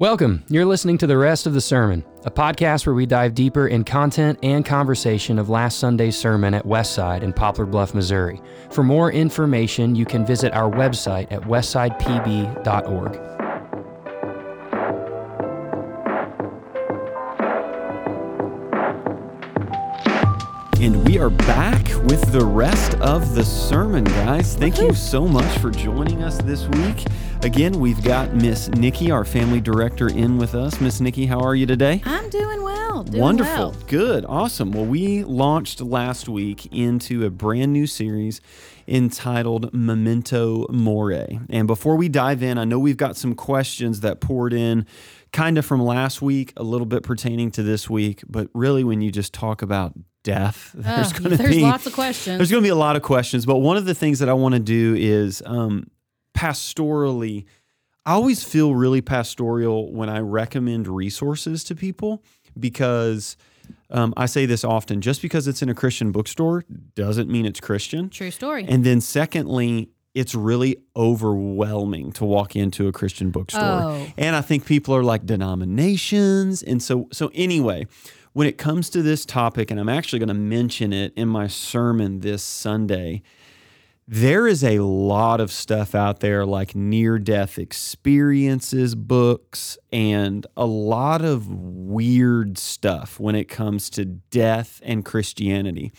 Welcome. You're listening to the rest of the sermon, a podcast where we dive deeper in content and conversation of last Sunday's sermon at Westside in Poplar Bluff, Missouri. For more information, you can visit our website at westsidepb.org. we are back with the rest of the sermon, guys. Thank you so much for joining us this week. Again, we've got Miss Nikki, our family director, in with us. Miss Nikki, how are you today? I'm doing well. Doing Wonderful. well. Good. Awesome. Well, we launched last week into a brand new series entitled Memento Mori. And before we dive in, I know we've got some questions that poured in kind of from last week, a little bit pertaining to this week, but really when you just talk about death, there's Oh, going to be lots of questions. there's going to be a lot of questions, but one of the things that I want to do is um, pastorally, I always feel really pastoral when I recommend resources to people because um, I say this often just because it's in a Christian bookstore doesn't mean it's Christian. True story. And then, secondly, it's really overwhelming to walk into a Christian bookstore. Oh. And I think people are like denominations. And so, so anyway, when it comes to this topic, and I'm actually going to mention it in my sermon this Sunday, there is a lot of stuff out there like near death experiences books and a lot of weird stuff when it comes to death and Christianity.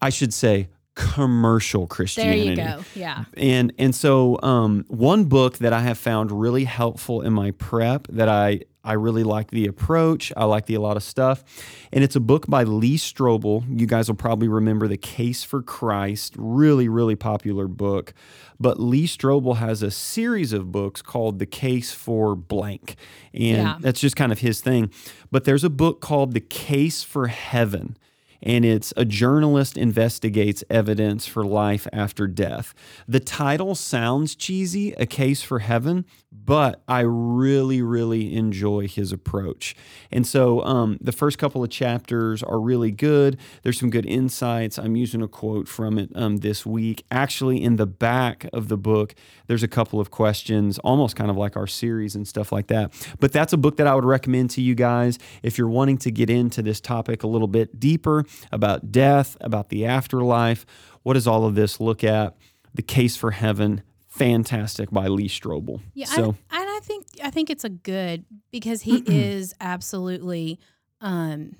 I should say commercial Christianity. there you go. Yeah. And and so um, one book that I have found really helpful in my prep that I I really like the approach. I like the a lot of stuff, and it's a book by Lee Strobel. You guys will probably remember the Case for Christ. Really really popular book. But Lee Strobel has a series of books called The Case for Blank, and Yeah. that's just kind of his thing. But there's a book called The Case for Heaven and it's a journalist investigates evidence for life after death. The title sounds cheesy, A Case for Heaven, but I really, really enjoy his approach. And so um, the first couple of chapters are really good. There's some good insights. I'm using a quote from it um, this week. Actually, in the back of the book, there's a couple of questions, almost kind of like our series and stuff like that. But that's a book that I would recommend to you guys if you're wanting to get into this topic a little bit deeper about death, about the afterlife. What does all of this look at? The Case for Heaven, fantastic by Lee Strobel. Yeah. so I, and I think I think it's a good because he is absolutely um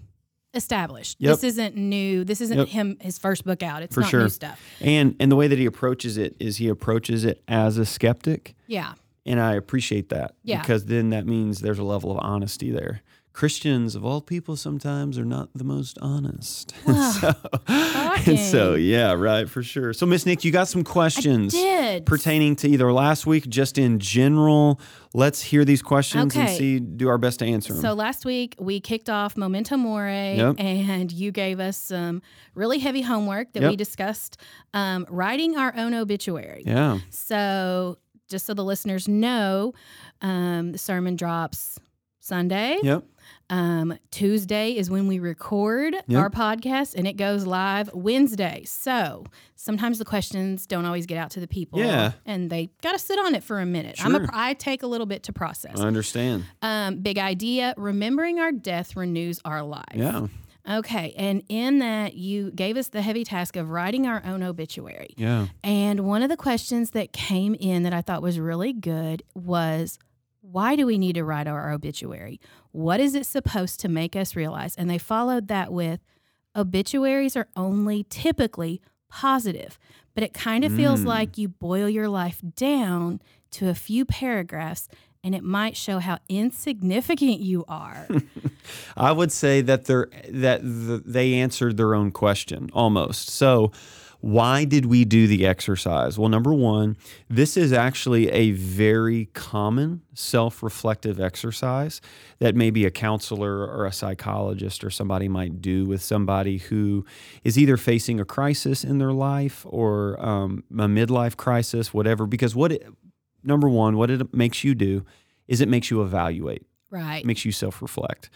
established. Yep. This isn't new. This isn't Yep. him his first book out. It's For not sure. new stuff. and and the way that he approaches it is he approaches it as a skeptic. Yeah. And I appreciate that Yeah. because then that means there's a level of honesty there. Christians, of all people, sometimes are not the most honest. And so, and so, yeah, right, for sure. So, Miss Nick, you got some questions pertaining to either last week, just in general. Let's hear these questions and see, do our best to answer them. So last week we kicked off Memento Mori, Yep. and you gave us some really heavy homework that Yep. we discussed um, writing our own obituary. yeah, So, just so the listeners know, um, the sermon drops Sunday. yep, Um, Tuesday is when we record Yep. our podcast, and it goes live Wednesday. So sometimes the questions don't always get out to the people, Yeah. and they got to sit on it for a minute. I'm Sure. a, I take a little bit to process. I understand. Um, big idea: remembering our death renews our life. Yeah, Okay, and in that you gave us the heavy task of writing our own obituary. yeah, And one of the questions that came in that I thought was really good was why do we need to write our obituary? What is it supposed to make us realize? And they followed that with obituaries are only typically positive, but it kind of feels Mm. like you boil your life down to a few paragraphs and it might show how insignificant you are. I would say that they're that th- they answered their own question almost. So, why did we do the exercise? Well, number one, this is actually a very common self-reflective exercise that maybe a counselor or a psychologist or somebody might do with somebody who is either facing a crisis in their life or um, a midlife crisis, whatever. Because what it, number one, what it makes you do is it makes you evaluate right. makes you self reflect,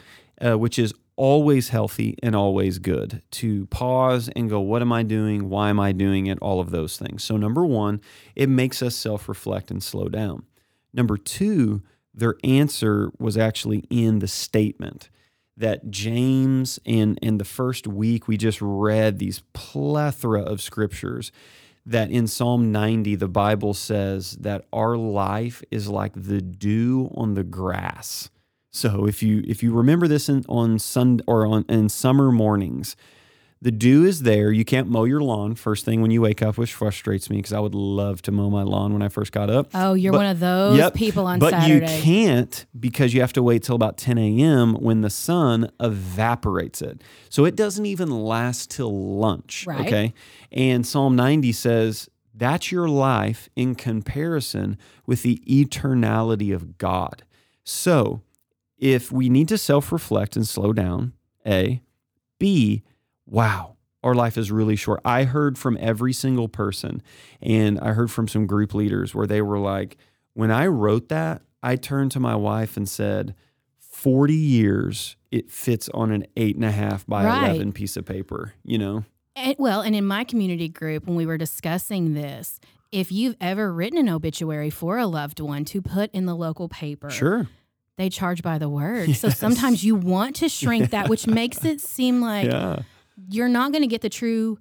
uh, which is always healthy and always good to pause and go, What am I doing? Why am I doing it? All of those things. So, number one, it makes us self reflect and slow down. Number two, their answer was actually in the statement that James in in the first week we just read these plethora of scriptures that in Psalm 90 the Bible says that our life is like the dew on the grass. So if you if you remember this in, on Sun or on in summer mornings, the dew is there. You can't mow your lawn first thing when you wake up, which frustrates me because I would love to mow my lawn when I first got up. Oh, you're But- one of those Yep, people on but Saturday. you can't because you have to wait till about 10 a.m. when the sun evaporates it. So it doesn't even last till lunch. Right. Okay. And Psalm 90 says, that's your life in comparison with the eternality of God. So if we need to self reflect and slow down, A, B, wow, our life is really short. I heard from every single person, and I heard from some group leaders where they were like, when I wrote that, I turned to my wife and said, 40 years, it fits on an eight and a half by Right. 11 piece of paper, you know? And, well, and in my community group, when we were discussing this, if you've ever written an obituary for a loved one to put in the local paper, Sure. They charge by the word. So sometimes you want to shrink that, which makes it seem like yeah. you're not going to get the true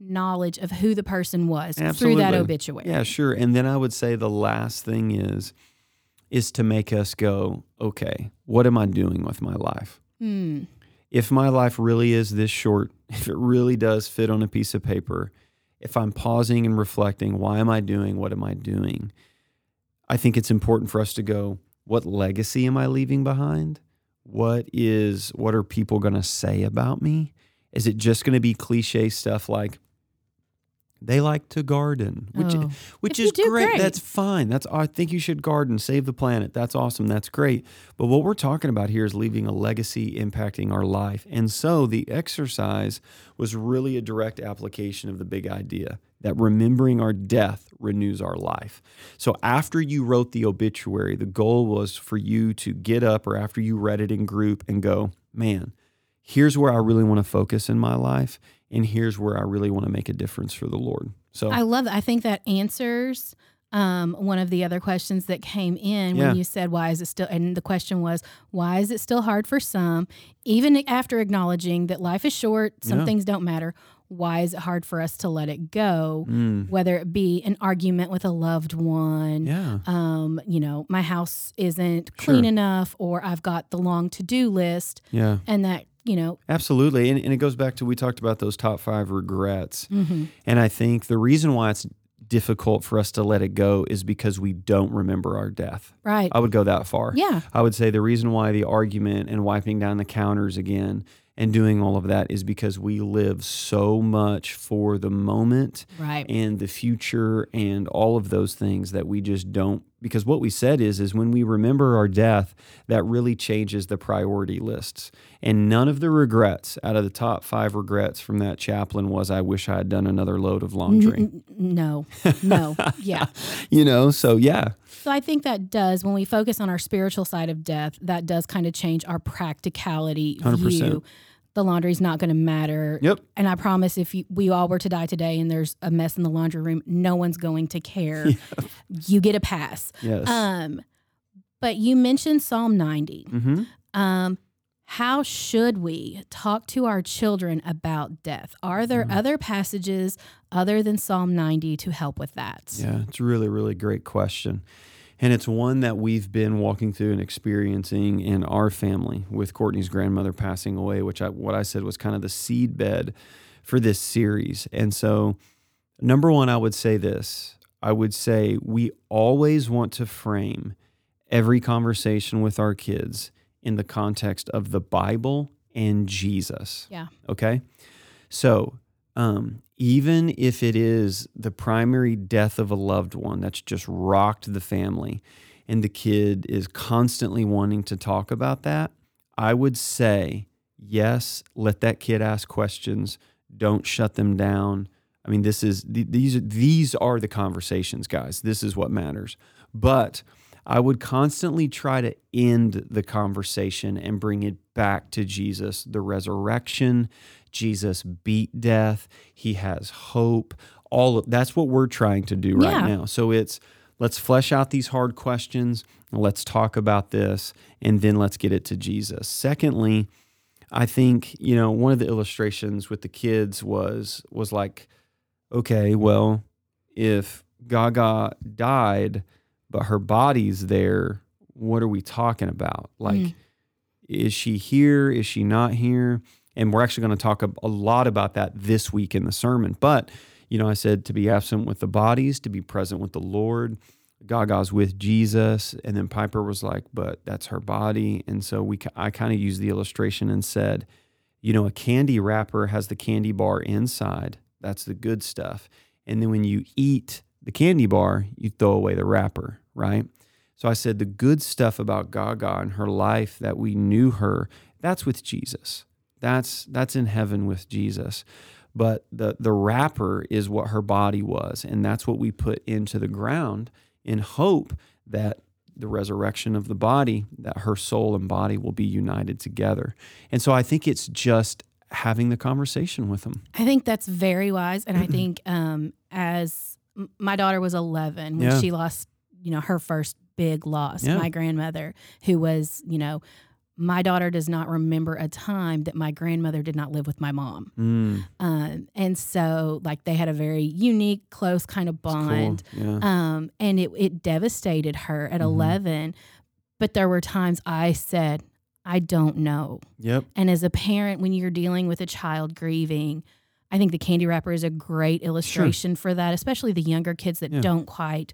knowledge of who the person was through that Absolutely. obituary. Yeah, sure. And then I would say the last thing is is to make us go, okay, what am I doing with my life? Hmm. If my life really is this short, if it really does fit on a piece of paper, if I'm pausing and reflecting, why am I doing what am I doing? I think it's important for us to go, what legacy am I leaving behind? What is what are people going to say about me? Is it just going to be cliche stuff like they like to garden, which Oh. which If is great. great. That's fine. That's I think you should garden, save the planet. That's awesome. That's great. But what we're talking about here is leaving a legacy impacting our life. And so the exercise was really a direct application of the big idea that remembering our death renews our life. So after you wrote the obituary, the goal was for you to get up or after you read it in group and go, "Man, here's where I really want to focus in my life and here's where I really want to make a difference for the Lord." So I love that. I think that answers um, one of the other questions that came in Yeah. when you said, why is it still, and the question was, why is it still hard for some, even after acknowledging that life is short, some Yeah. things don't matter. Why is it hard for us to let it go? Mm. Whether it be an argument with a loved one, Yeah. um, you know, my house isn't clean Sure. enough, or I've got the long to do list, Yeah. and that, you know, Absolutely. And, and it goes back to we talked about those top five regrets. mhm. And I think the reason why it's difficult for us to let it go is because we don't remember our death. right. I would go that far. yeah. I would say the reason why the argument and wiping down the counters again and doing all of that is because we live so much for the moment Right. and the future and all of those things that we just don't because what we said is is when we remember our death that really changes the priority lists and none of the regrets out of the top 5 regrets from that chaplain was I wish I had done another load of laundry N- no, no. yeah. you know so yeah So I think that does, when we focus on our spiritual side of death, that does kind of change our practicality 100%. view. The laundry's not going to matter. Yep. And I promise if you, we all were to die today and there's a mess in the laundry room, no one's going to care. You get a pass. yes Um, but you mentioned Psalm 90. mm-hmm. Um, how should we talk to our children about death? Are there Mm. other passages other than Psalm 90 to help with that? Yeah, it's a really, really great question. And it's one that we've been walking through and experiencing in our family with Courtney's grandmother passing away, which I, what I said was kind of the seed bed for this series. And so, number one, I would say this I would say we always want to frame every conversation with our kids in the context of the Bible and Jesus. Yeah. Okay. So, um, even if it is the primary death of a loved one that's just rocked the family and the kid is constantly wanting to talk about that, I would say, yes, let that kid ask questions. Don't shut them down. I mean, this is these these are the conversations, guys. This is what matters. But I would constantly try to end the conversation and bring it back to Jesus, the resurrection. Jesus beat death. He has hope. All of that's what we're trying to do right Yeah. now. So it's let's flesh out these hard questions. Let's talk about this and then let's get it to Jesus. Secondly, I think, you know, one of the illustrations with the kids was was like, okay, well, if Gaga died, but her body's there, what are we talking about? Like, Mm. is she here? Is she not here? And we're actually going to talk a, a lot about that this week in the sermon. But, you know, I said to be absent with the bodies, to be present with the Lord. Gaga's with Jesus. And then Piper was like, but that's her body. And so we, I kind of used the illustration and said, you know, a candy wrapper has the candy bar inside. That's the good stuff. And then when you eat the candy bar, you throw away the wrapper, right? So I said the good stuff about Gaga and her life that we knew her, that's with Jesus. That's that's in heaven with Jesus. But the the wrapper is what her body was, and that's what we put into the ground in hope that the resurrection of the body, that her soul and body will be united together. And so I think it's just having the conversation with them. I think that's very wise, and I think um, as my daughter was 11 when Yeah. she lost, you know, her first big loss, Yeah. my grandmother, who was, you know, my daughter does not remember a time that my grandmother did not live with my mom, Mm, um, and so like they had a very unique, close kind of it's cool. bond, Yeah. um, and it it devastated her at Mhm. 11. But there were times I said, I don't know. Yep. And as a parent, when you're dealing with a child grieving, I think the candy wrapper is a great illustration for that, especially the younger kids that Yeah. don't quite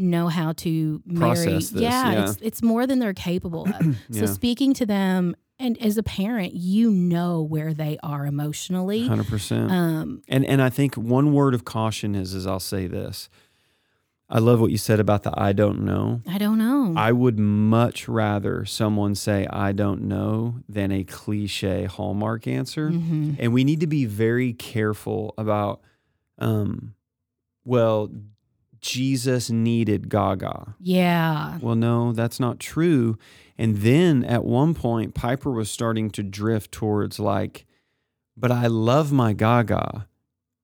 know how to marry. This, yeah, yeah. It's, it's more than they're capable of. So Yeah. speaking to them, and as a parent, you know where they are emotionally. 100%. Um, And and I think one word of caution is is I'll say this. I love what you said about the I don't know. I don't know. I would much rather someone say I don't know than a cliche hallmark answer. Mhm. And we need to be very careful about um well Jesus needed Gaga. Yeah. Well, no, that's not true. And then at one point, Piper was starting to drift towards like, but I love my Gaga.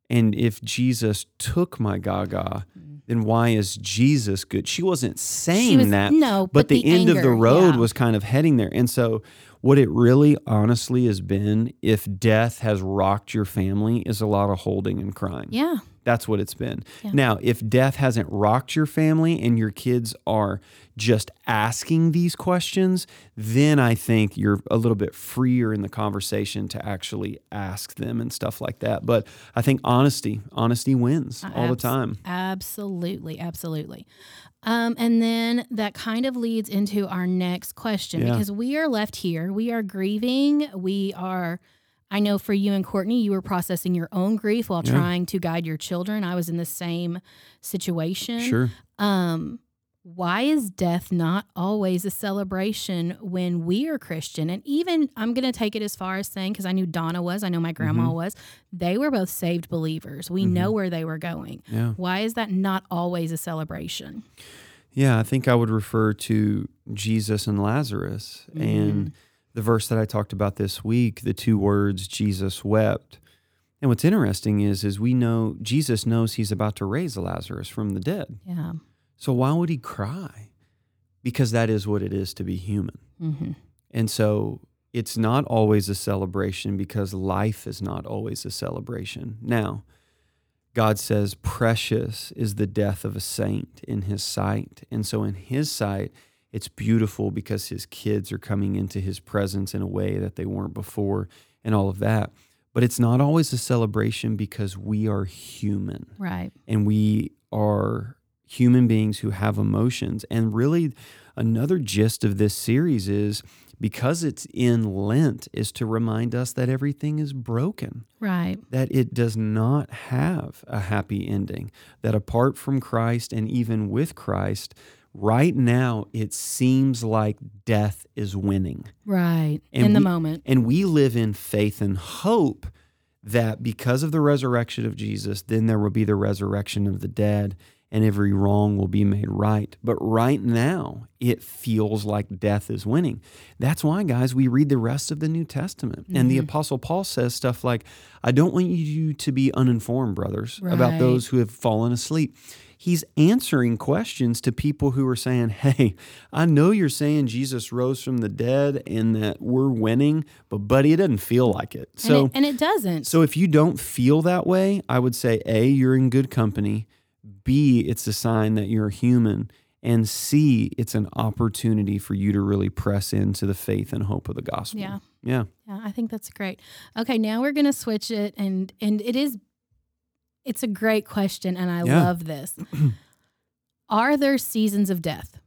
And if Jesus took my Gaga, mm. then why is Jesus good? She wasn't saying She was, that, no, but, the, end of the road yeah. was kind of heading there. And so, what it really honestly has been, if death has rocked your family, is a lot of holding and crying. Yeah. That's what it's been. Yeah. Now, if death hasn't rocked your family and your kids are just asking these questions, then I think you're a little bit freer in the conversation to actually ask them and stuff like that. But I think honesty, honesty wins all the time. Absolutely, absolutely. Um, and then that kind of leads into our next question Yeah. because we are left here. We are grieving. We are, I know for you and Courtney, you were processing your own grief while Yeah. trying to guide your children. I was in the same situation. Sure. Um, why is death not always a celebration when we are Christian? And even I'm going to take it as far as saying, because I knew Donna was, I know my grandma Mhm. was, they were both saved believers. We Mhm. know where they were going. Yeah. Why is that not always a celebration? Yeah. I think I would refer to Jesus and Lazarus and the verse that I talked about this week, the two words, Jesus wept. And what's interesting is, is we know Jesus knows he's about to raise Lazarus from the dead. Yeah. So why would he cry? Because that is what it is to be human. hmm And so it's not always a celebration because life is not always a celebration. Now, God says, precious is the death of a saint in his sight. And so in his sight, it's beautiful because his kids are coming into his presence in a way that they weren't before and all of that. But it's not always a celebration because we are human Right. and we are human beings who have emotions. And really, another gist of this series is because it's in Lent, is to remind us that everything is broken, Right. that it does not have a happy ending, that apart from Christ and even with Christ, right now it seems like death is winning. Right. And in the we- moment. And we live in faith and hope that because of the resurrection of Jesus, then there will be the resurrection of the dead and every wrong will be made right. But right now, it feels like death is winning. That's why, guys, we read the rest of the New Testament. And the Mhm. Apostle Paul says stuff like, I don't want you to be uninformed, brothers, about those who have fallen asleep. He's answering questions to people who are saying, Hey, I know you're saying Jesus rose from the dead and that we're winning, but buddy, it doesn't feel like it. So, and, it, and it doesn't. so if you don't feel that way, I would say A, you're in good company. B, it's a sign that you're human. And C, it's an opportunity for you to really press into the faith and hope of the gospel. Yeah. Yeah. Yeah, I think that's great. Okay, now we're gonna switch it, and and it is, it's a great question, and I Yeah. love this. Are there seasons of death?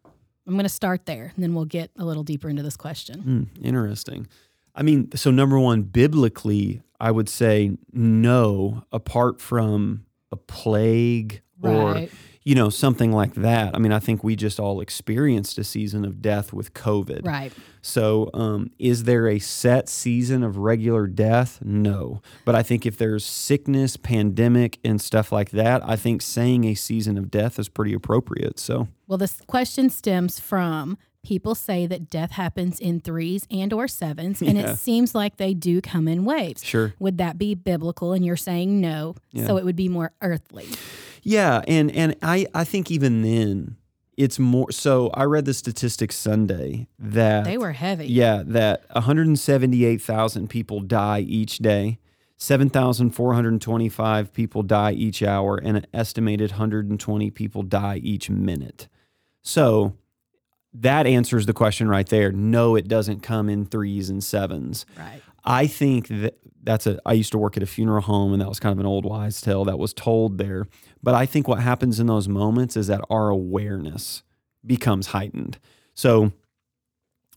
I'm gonna start there, and then we'll get a little deeper into this question. Hmm, interesting. I mean, so number one, biblically, I would say no, apart from a plague or Right. You know something like that. I mean, I think we just all experienced a season of death with COVID. Right. So, um, is there a set season of regular death? No. But I think if there's sickness, pandemic, and stuff like that, I think saying a season of death is pretty appropriate. So, Well, this question stems from people say that death happens in threes and or sevens, and Yeah. it seems like they do come in waves. sure. Would that be biblical? And you're saying no, Yeah. so it would be more earthly. Yeah, and and I I think even then it's more. So I read the statistics Sunday that They were heavy. yeah that 178,000 people die each day. 7,425 people die each hour, and an estimated 120 people die each minute. So that answers the question right there. No, it doesn't come in threes and sevens. Right. I think that that's a. I used to work at a funeral home, and that was kind of an old wise tale that was told there. But I think what happens in those moments is that our awareness becomes heightened. So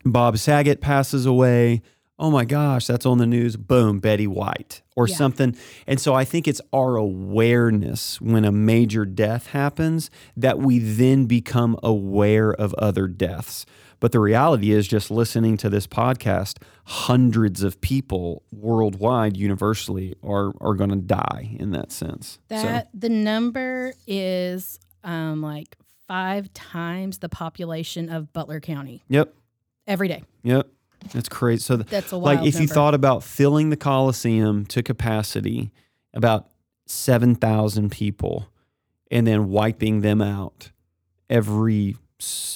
Bob Saget passes away. Oh my gosh, that's on the news. Boom, Betty White or Yeah. something. And so I think it's our awareness when a major death happens that we then become aware of other deaths. But the reality is, just listening to this podcast, hundreds of people worldwide, universally, are are going to die in that sense. So- That the number is um, like five times the population of Butler County yep, every day. yep, that's crazy. So th- That's a like if you thought about filling the Coliseum to capacity, about seven thousand people, and then wiping them out every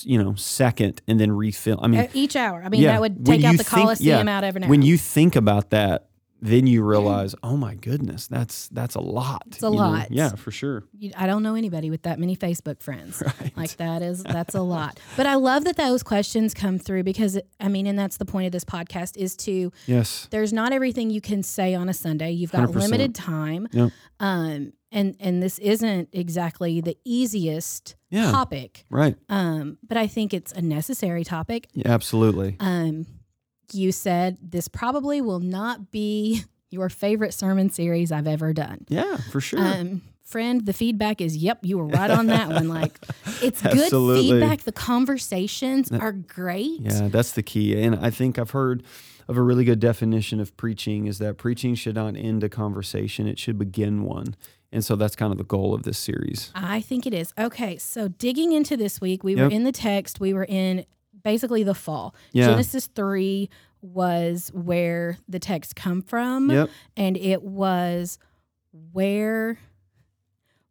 you know second, and then refill. I mean, each hour. I mean, yeah, that would take out the think- Coliseum yeah, out every now. when you think about that, then you realize, oh my goodness, that's that's a lot. It's a you know? lot. Yeah, for sure. You- I don't know anybody with that many Facebook friends. Right. Like that is that's a lot. But I love that those questions come through because I mean, and that's the point of this podcast is to yes. there's not everything you can say on a Sunday. You've got 100%. limited time. Yep. Um and and this isn't exactly the easiest Yeah. topic. Right. Um, but I think it's a necessary topic. Yeah, absolutely. Um, you said this probably will not be your favorite sermon series I've ever done. Yeah, for sure. Um, friend, the feedback is, yep, you were right on that one. Like, it's good feedback. The conversations are great. Yeah, that's the key. And I think I've heard of a really good definition of preaching is that preaching should not end a conversation, it should begin one. And so that's kind of the goal of this series. I think it is. Okay, so digging into this week, we were in the text, we were in basically the fall. Yeah. Genesis 3 was where the text come from. Yep. And it was where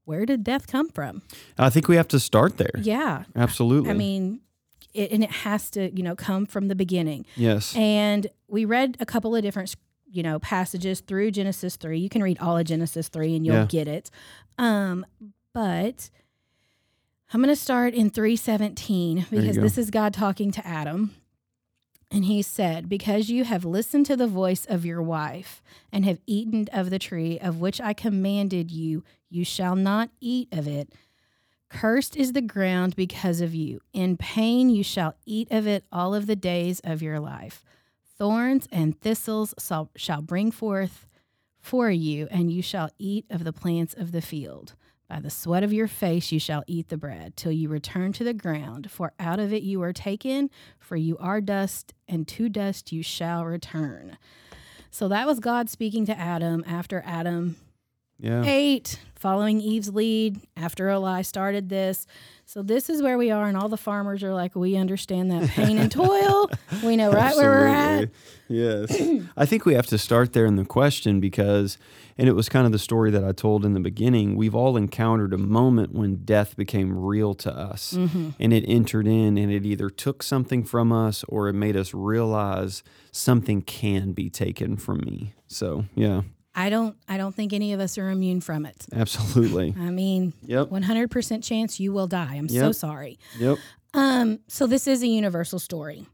where did death come from? I think we have to start there. Yeah. Absolutely. I mean, it, and it has to, you know, come from the beginning. yes. And we read a couple of different, you know, passages through Genesis 3. You can read all of Genesis 3 and you'll Yeah. get it. Um, but I'm going to start in 317 you because this is God talking to Adam. And he said, Because you have listened to the voice of your wife and have eaten of the tree of which I commanded you, you shall not eat of it. Cursed is the ground because of you. In pain you shall eat of it all of the days of your life. Thorns and thistles shall, bring forth for you, and you shall eat of the plants of the field. By the sweat of your face you shall eat the bread, till you return to the ground, for out of it you are taken, for you are dust, and to dust you shall return. So that was God speaking to Adam after Adam Yeah. ate, following Eve's lead after a lie started this. So this is where we are, and all the farmers are like, we understand that pain and toil. We know right where we're at. Yes. I think we have to start there in the question because, and it was kind of the story that I told in the beginning. We've all encountered a moment when death became real to us Mm-hmm. and it entered in and it either took something from us or it made us realize something can be taken from me. So, yeah, I don't. I don't think any of us are immune from it. absolutely. I mean, Yep. 100% chance you will die. I'm so sorry. Yep. Um, so this is a universal story.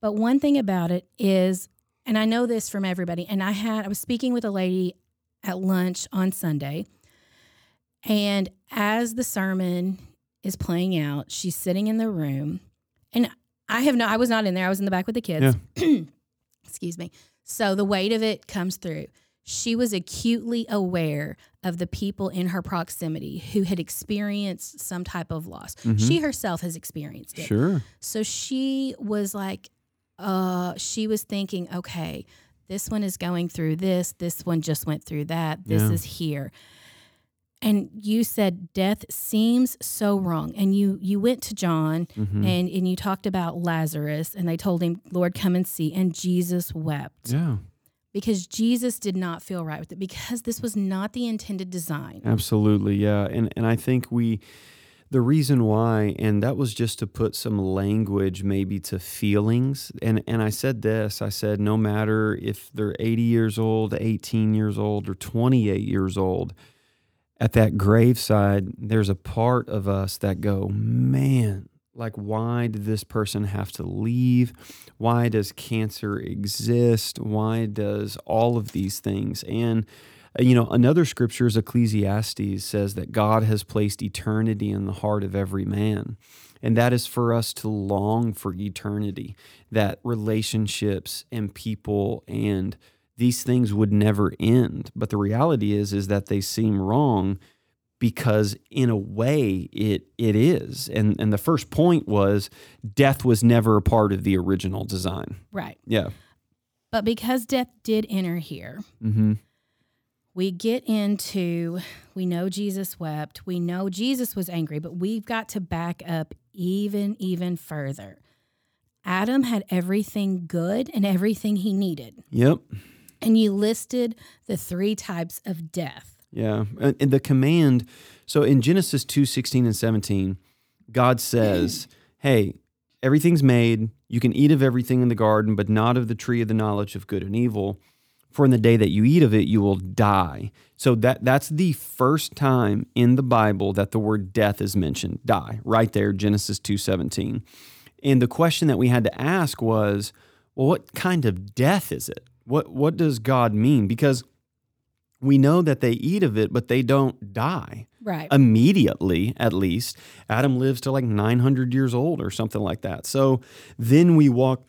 But one thing about it is, and I know this from everybody, and I had I was speaking with a lady at lunch on Sunday, and as the sermon is playing out, she's sitting in the room, and I have no I was not in there. I was in the back with the kids. Excuse me. So the weight of it comes through. She was acutely aware of the people in her proximity who had experienced some type of loss. She herself has experienced it. Sure. So she was like, uh, she was thinking, okay, this one is going through this, this one just went through that, this Yeah. is here. And you said death seems so wrong. And you you went to John Mhm. and, and you talked about Lazarus and they told him, Lord, come and see. And Jesus wept Yeah, because Jesus did not feel right with it because this was not the intended design. absolutely. Yeah. And, and I think we, the reason why, and that was just to put some language maybe to feelings. And, and I said this I said, no matter if they're 80 years old, 18 years old, or 28 years old, at that graveside, there's a part of us that go, man, like, why did this person have to leave? Why does cancer exist? Why does all of these things? And, uh, you know, another scripture is Ecclesiastes says that God has placed eternity in the heart of every man. And that is for us to long for eternity, that relationships and people and these things would never end. But the reality is is that they seem wrong because in a way it it is. And and the first point was death was never a part of the original design. Right. Yeah. But because death did enter here, Mm-hmm. we get into we know Jesus wept, we know Jesus was angry, but we've got to back up even even further. Adam had everything good and everything he needed. Yep. And you listed the three types of death. Yeah. And, and the command, so in Genesis 2 16 and 17, God says, Hey, everything's made. You can eat of everything in the garden, but not of the tree of the knowledge of good and evil. For in the day that you eat of it, you will die. So that that's the first time in the Bible that the word death is mentioned. Die, right there, Genesis 2:17. And the question that we had to ask was, well, what kind of death is it? What what does God mean? Because we know that they eat of it, but they don't die Right. immediately, at least. Adam lives to like 900 years old or something like that. So then we walk,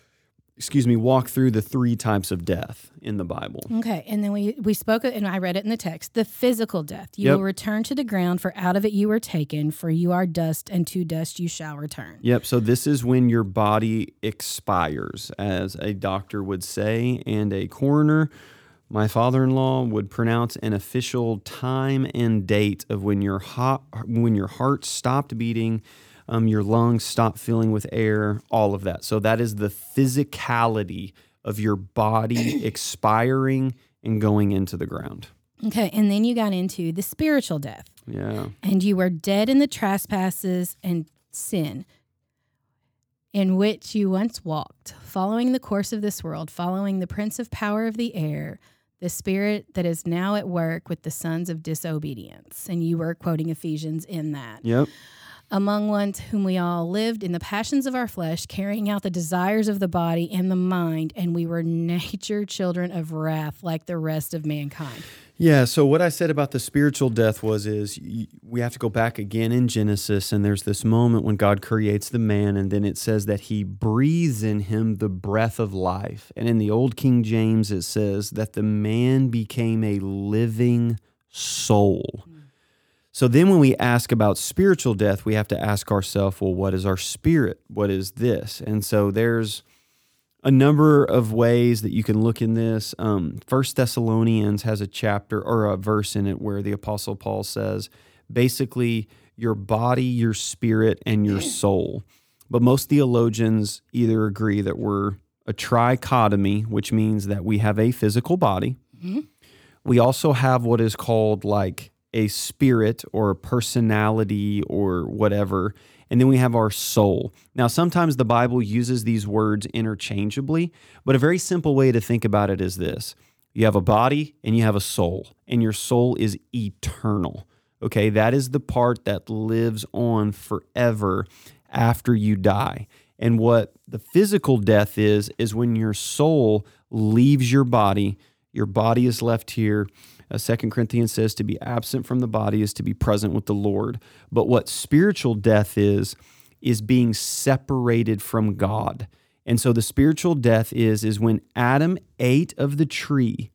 excuse me, walk through the three types of death in the Bible. Okay, and then we we spoke and I read it in the text. The physical death. You Yep. will return to the ground for out of it you were taken, for you are dust and to dust you shall return. Yep. So this is when your body expires, as a doctor would say, and a coroner, my father-in-law, would pronounce an official time and date of when your heart, when your heart stopped beating, um, your lungs stopped filling with air, all of that. So that is the physicality of your body expiring and going into the ground. Okay, and then you got into the spiritual death. Yeah. And you were dead in the trespasses and sin in which you once walked, following the course of this world, following the prince of power of the air, the spirit that is now at work with the sons of disobedience. And you were quoting Ephesians in that. Yep. Among ones whom we all lived in the passions of our flesh, carrying out the desires of the body and the mind, and we were nature children of wrath like the rest of mankind. Yeah. So what I said about the spiritual death was is we have to go back again in Genesis, and there's this moment when God creates the man, and then it says that He breathes in him the breath of life. And in the Old King James, it says that the man became a living soul. Mm. So then when we ask about spiritual death, we have to ask ourselves, well, what is our spirit? What is this? And so there's a number of ways that you can look in this. Um, First Thessalonians has a chapter or a verse in it where the Apostle Paul says, basically, your body, your spirit, and your soul. But most theologians either agree that we're a trichotomy, which means that we have a physical body. Mhm. We also have what is called like a spirit or a personality or whatever. And then we have our soul. Now, sometimes the Bible uses these words interchangeably, but a very simple way to think about it is this you have a body and you have a soul, and your soul is eternal. Okay, that is the part that lives on forever after you die. And what the physical death is, is when your soul leaves your body, your body is left here. Uh, Second Corinthians says to be absent from the body is to be present with the Lord. But what spiritual death is, is being separated from God. And so the spiritual death is, is when Adam ate of the tree,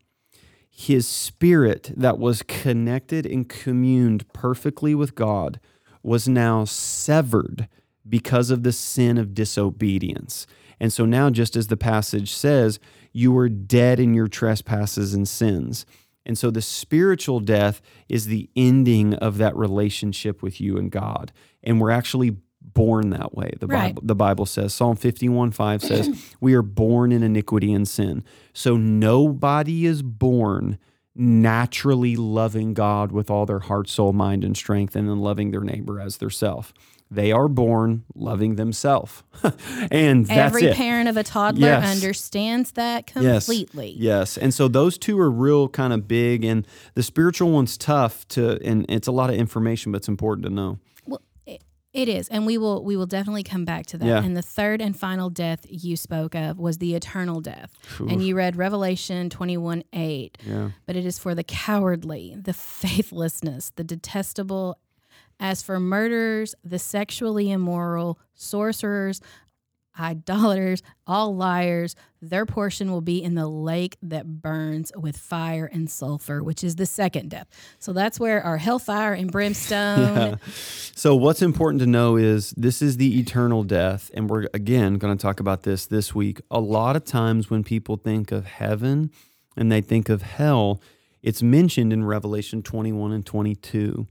his spirit that was connected and communed perfectly with God was now severed because of the sin of disobedience. And so now, just as the passage says, you were dead in your trespasses and sins. And so the spiritual death is the ending of that relationship with you and God. And we're actually born that way. The Right. Bible the Bible says Psalm 51 5 says, We are born in iniquity and sin. So nobody is born naturally loving God with all their heart, soul, mind, and strength, and then loving their neighbor as their self. They are born loving themselves. and that's Every it. parent of a toddler Yes. understands that completely. Yes. And so those two are real kind of big and the spiritual one's tough to and it's a lot of information but it's important to know. Well, it, it is, and we will we will definitely come back to that. Yeah. And the third and final death you spoke of was the eternal death, and you read Revelation twenty one eight. Yeah. But it is for the cowardly, the faithlessness, the detestable. As for murderers, the sexually immoral, sorcerers, idolaters, all liars, their portion will be in the lake that burns with fire and sulfur, which is the second death. So that's where our hellfire and brimstone. Yeah. So what's important to know is this is the eternal death and we're again going to talk about this this week. A lot of times when people think of heaven and they think of hell, it's mentioned in Revelation 21 and 22.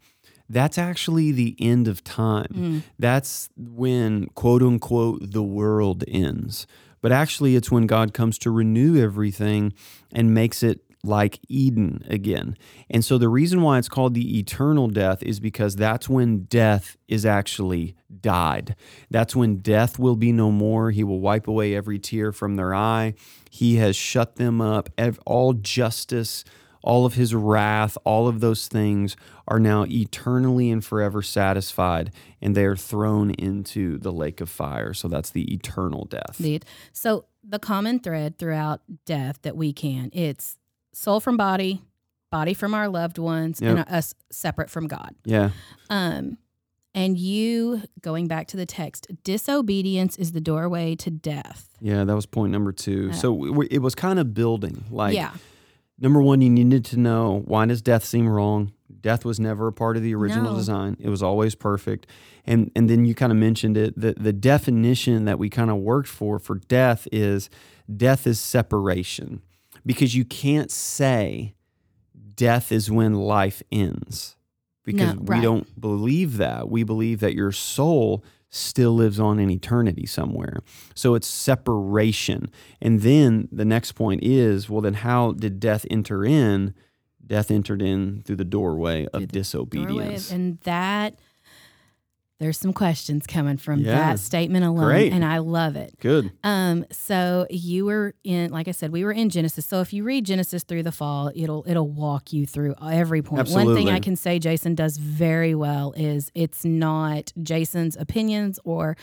That's actually the end of time. Mm. That's when, quote unquote, the world ends. But actually, it's when God comes to renew everything and makes it like Eden again. And so, the reason why it's called the eternal death is because that's when death is actually died. That's when death will be no more. He will wipe away every tear from their eye. He has shut them up. All justice, all of his wrath, all of those things are now eternally and forever satisfied, and they are thrown into the lake of fire. So that's the eternal death. Indeed. So the common thread throughout death that we can it's soul from body, body from our loved ones, and us separate from God. yeah. Um, and you going back to the text, disobedience is the doorway to death. Yeah, that was point number two. So w- w- it was kind of building. Like, yeah, number one, you needed to know why does death seem wrong? Death was never a part of the original No. design. It was always perfect. And and then you kind of mentioned it. The the definition that we kind of worked for for death is death is separation. Because you can't say death is when life ends. Because No, we don't believe that. We believe that your soul still lives on in eternity somewhere. So it's separation. And then the next point is well, then how did death enter in? Death entered in through the doorway of Through the doorway, disobedience. and that there's some questions coming from Yeah. that statement alone, Great. and I love it. Good. Um, so you were in, like I said, we were in Genesis. So if you read Genesis through the fall, it'll it'll walk you through every point. One thing I can say Jason does very well is it's not Jason's opinions or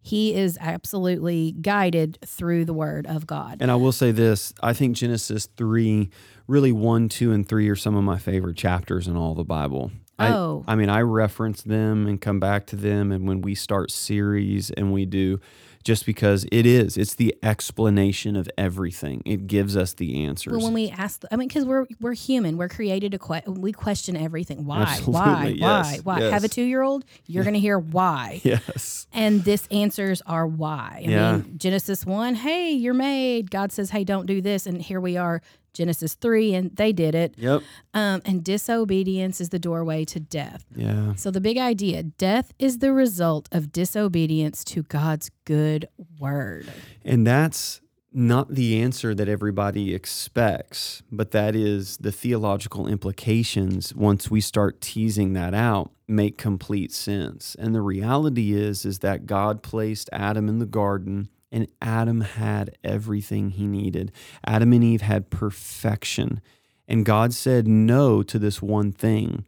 he is absolutely guided through the word of God. And I will say this I think Genesis 3, really 1, 2, and 3 are some of my favorite chapters in all the Bible. I, Oh. I mean, I reference them and come back to them. And when we start series and we do just because it is. It's the explanation of everything. It gives us the answers. But when we ask, I mean, because we're we're human, we're created to que- we question everything. Why? Absolutely, Why? yes, Why? Why? yes. Have a two year old? You're going to hear why. yes. And this answers are why. I Yeah. mean, Genesis 1, hey, you're made. God says, hey, don't do this. And here we are, Genesis 3, and they did it. Yep. Um, and disobedience is the doorway to death. Yeah. So the big idea death is the result of disobedience to God's good word. And that's not the answer that everybody expects, but that is the theological implications once we start teasing that out make complete sense. And the reality is is that God placed Adam in the garden and Adam had everything he needed. Adam and Eve had perfection. And God said no to this one thing.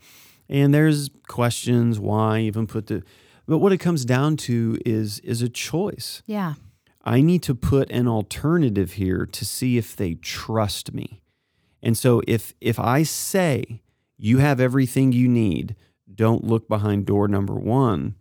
And there's questions why even put the but what it comes down to is is a choice. Yeah. I need to put an alternative here to see if they trust me. And so if if I say you have everything you need, don't look behind door number 1,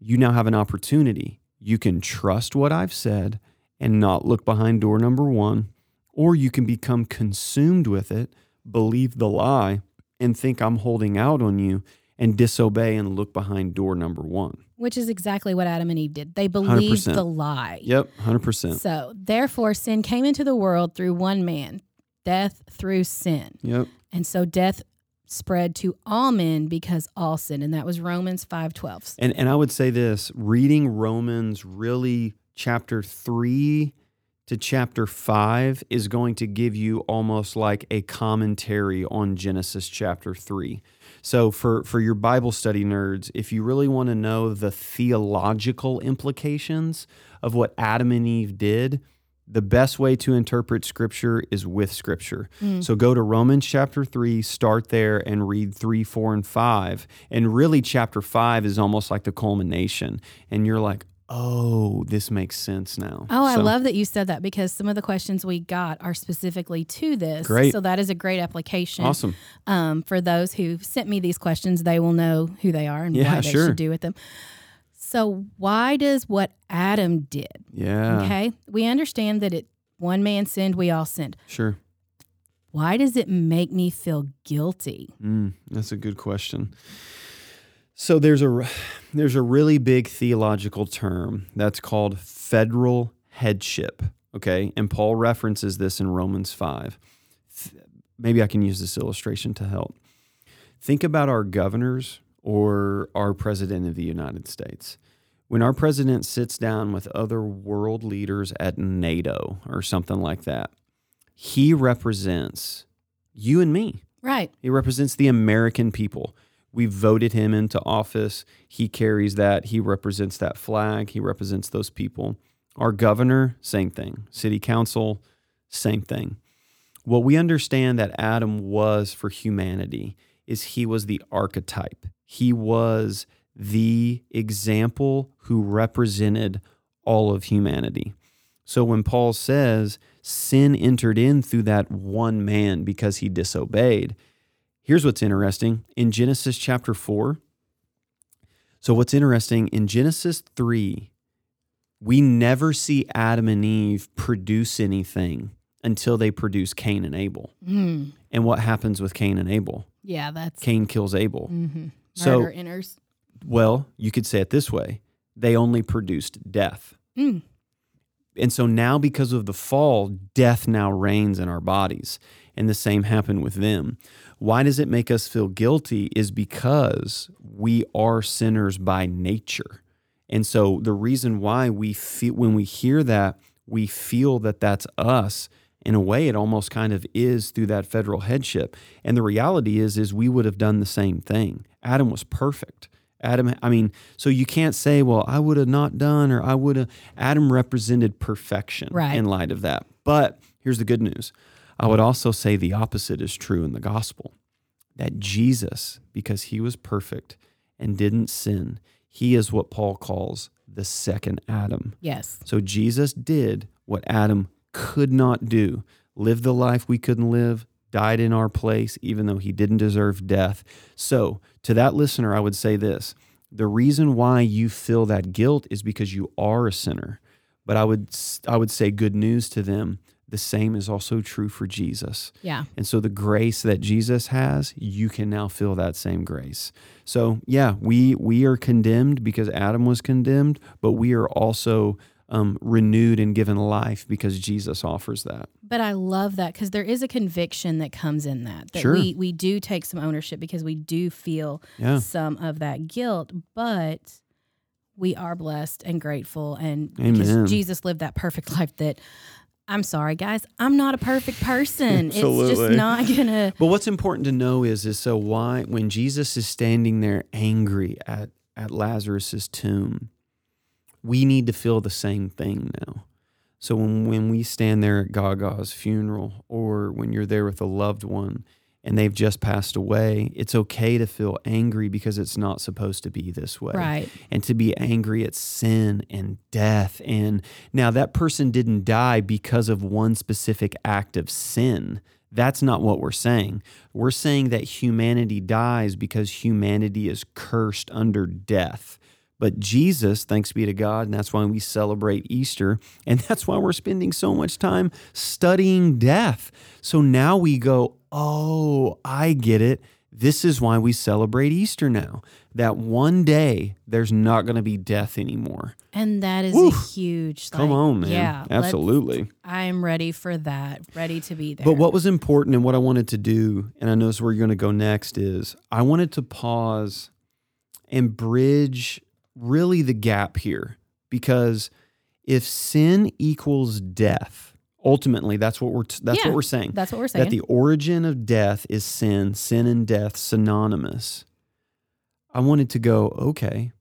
you now have an opportunity. You can trust what I've said and not look behind door number 1, or you can become consumed with it, believe the lie and think I'm holding out on you and disobey and look behind door number 1. Which is exactly what Adam and Eve did. They believed 100%. the lie. Yep, 100%. So, therefore, sin came into the world through one man, death through sin. Yep. And so death spread to all men because all sin. And that was Romans 5.12. And and I would say this, reading Romans really chapter 3 to chapter 5 is going to give you almost like a commentary on Genesis chapter 3. So for for your Bible study nerds, if you really want to know the theological implications of what Adam and Eve did, the best way to interpret scripture is with scripture. So go to Romans chapter 3, start there and read 3, 4, and 5. And really, chapter 5 is almost like the culmination. And you're like, oh, this makes sense now. Oh, I love that you said that because some of the questions we got are specifically to this. Great. So that is a great application. Awesome. Um, for those who sent me these questions, they will know who they are and Yeah, what they sure. should do with them. So why does what Adam did? Yeah. Okay. We understand that it one man sinned, we all sinned. Sure. Why does it make me feel guilty? Mm, that's a good question. So there's a there's a really big theological term that's called federal headship. Okay, and Paul references this in Romans five. Maybe I can use this illustration to help. Think about our governors or our president of the United States. When our president sits down with other world leaders at NATO or something like that, he represents you and me. Right. He represents the American people. We voted him into office. He carries that. He represents that flag. He represents those people. Our governor, same thing. City council, same thing. What we understand that Adam was for humanity is he was the archetype. He was the example who represented all of humanity. So when Paul says sin entered in through that one man because he disobeyed, here's what's interesting. In Genesis chapter 4, so what's interesting in Genesis 3, we never see Adam and Eve produce anything until they produce Cain and Abel. Mm. And what happens with Cain and Abel? Yeah, that's Cain kills Abel. mm-hmm. So- enters. Well, you could say it this way they only produced death. Mm. And so now, because of the fall, death now reigns in our bodies. And the same happened with them. Why does it make us feel guilty? Is because we are sinners by nature. And so the reason why we feel, when we hear that, we feel that that's us. In a way, it almost kind of is through that federal headship. And the reality is, is we would have done the same thing. Adam was perfect. Adam, I mean, so you can't say, well, I would have not done, or I would have. Adam represented perfection Right. in light of that. But here's the good news I would also say the opposite is true in the gospel that Jesus, because he was perfect and didn't sin, he is what Paul calls the second Adam. Yes. So Jesus did what Adam could not do live the life we couldn't live, died in our place, even though he didn't deserve death. So, to that listener, I would say this the reason why you feel that guilt is because you are a sinner. But I would I would say good news to them. The same is also true for Jesus. Yeah. And so the grace that Jesus has, you can now feel that same grace. So yeah, we we are condemned because Adam was condemned, but we are also um, renewed and given life because Jesus offers that. But I love that because there is a conviction that comes in that. That Sure. we we do take some ownership because we do feel Yeah. some of that guilt, but we are blessed and grateful and because Jesus lived that perfect life that I'm sorry guys, I'm not a perfect person. it's just not gonna But what's important to know is is so why when Jesus is standing there angry at at Lazarus's tomb, we need to feel the same thing now. So when when we stand there at Gaga's funeral or when you're there with a loved one and they've just passed away, it's okay to feel angry because it's not supposed to be this way right. and to be angry at sin and death. And now that person didn't die because of one specific act of sin. That's not what we're saying. We're saying that humanity dies because humanity is cursed under death. But Jesus, thanks be to God, and that's why we celebrate Easter, and that's why we're spending so much time studying death. So now we go, oh, I get it. This is why we celebrate Easter now. That one day there's not going to be death anymore. And that is Woo. a huge Come like, on, man. Yeah. Absolutely. I am ready for that. Ready to be there. But what was important and what I wanted to do, and I know this is where you're going to go next, is I wanted to pause and bridge really the gap here. Because if sin equals death, ultimately that's what we're that's Yeah, what we're saying. That's what we're saying. that the origin of death is sin, sin and death synonymous. I wanted to go, okay.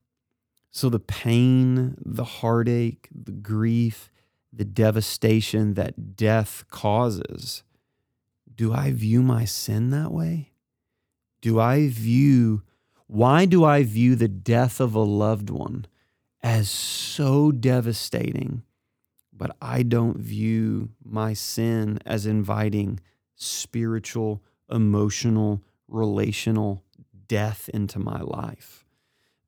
So the pain, the heartache, the grief, the devastation that death causes, do I view my sin that way? Do I view why do I view the death of a loved one as so devastating, but I don't view my sin as inviting spiritual, emotional, relational death into my life?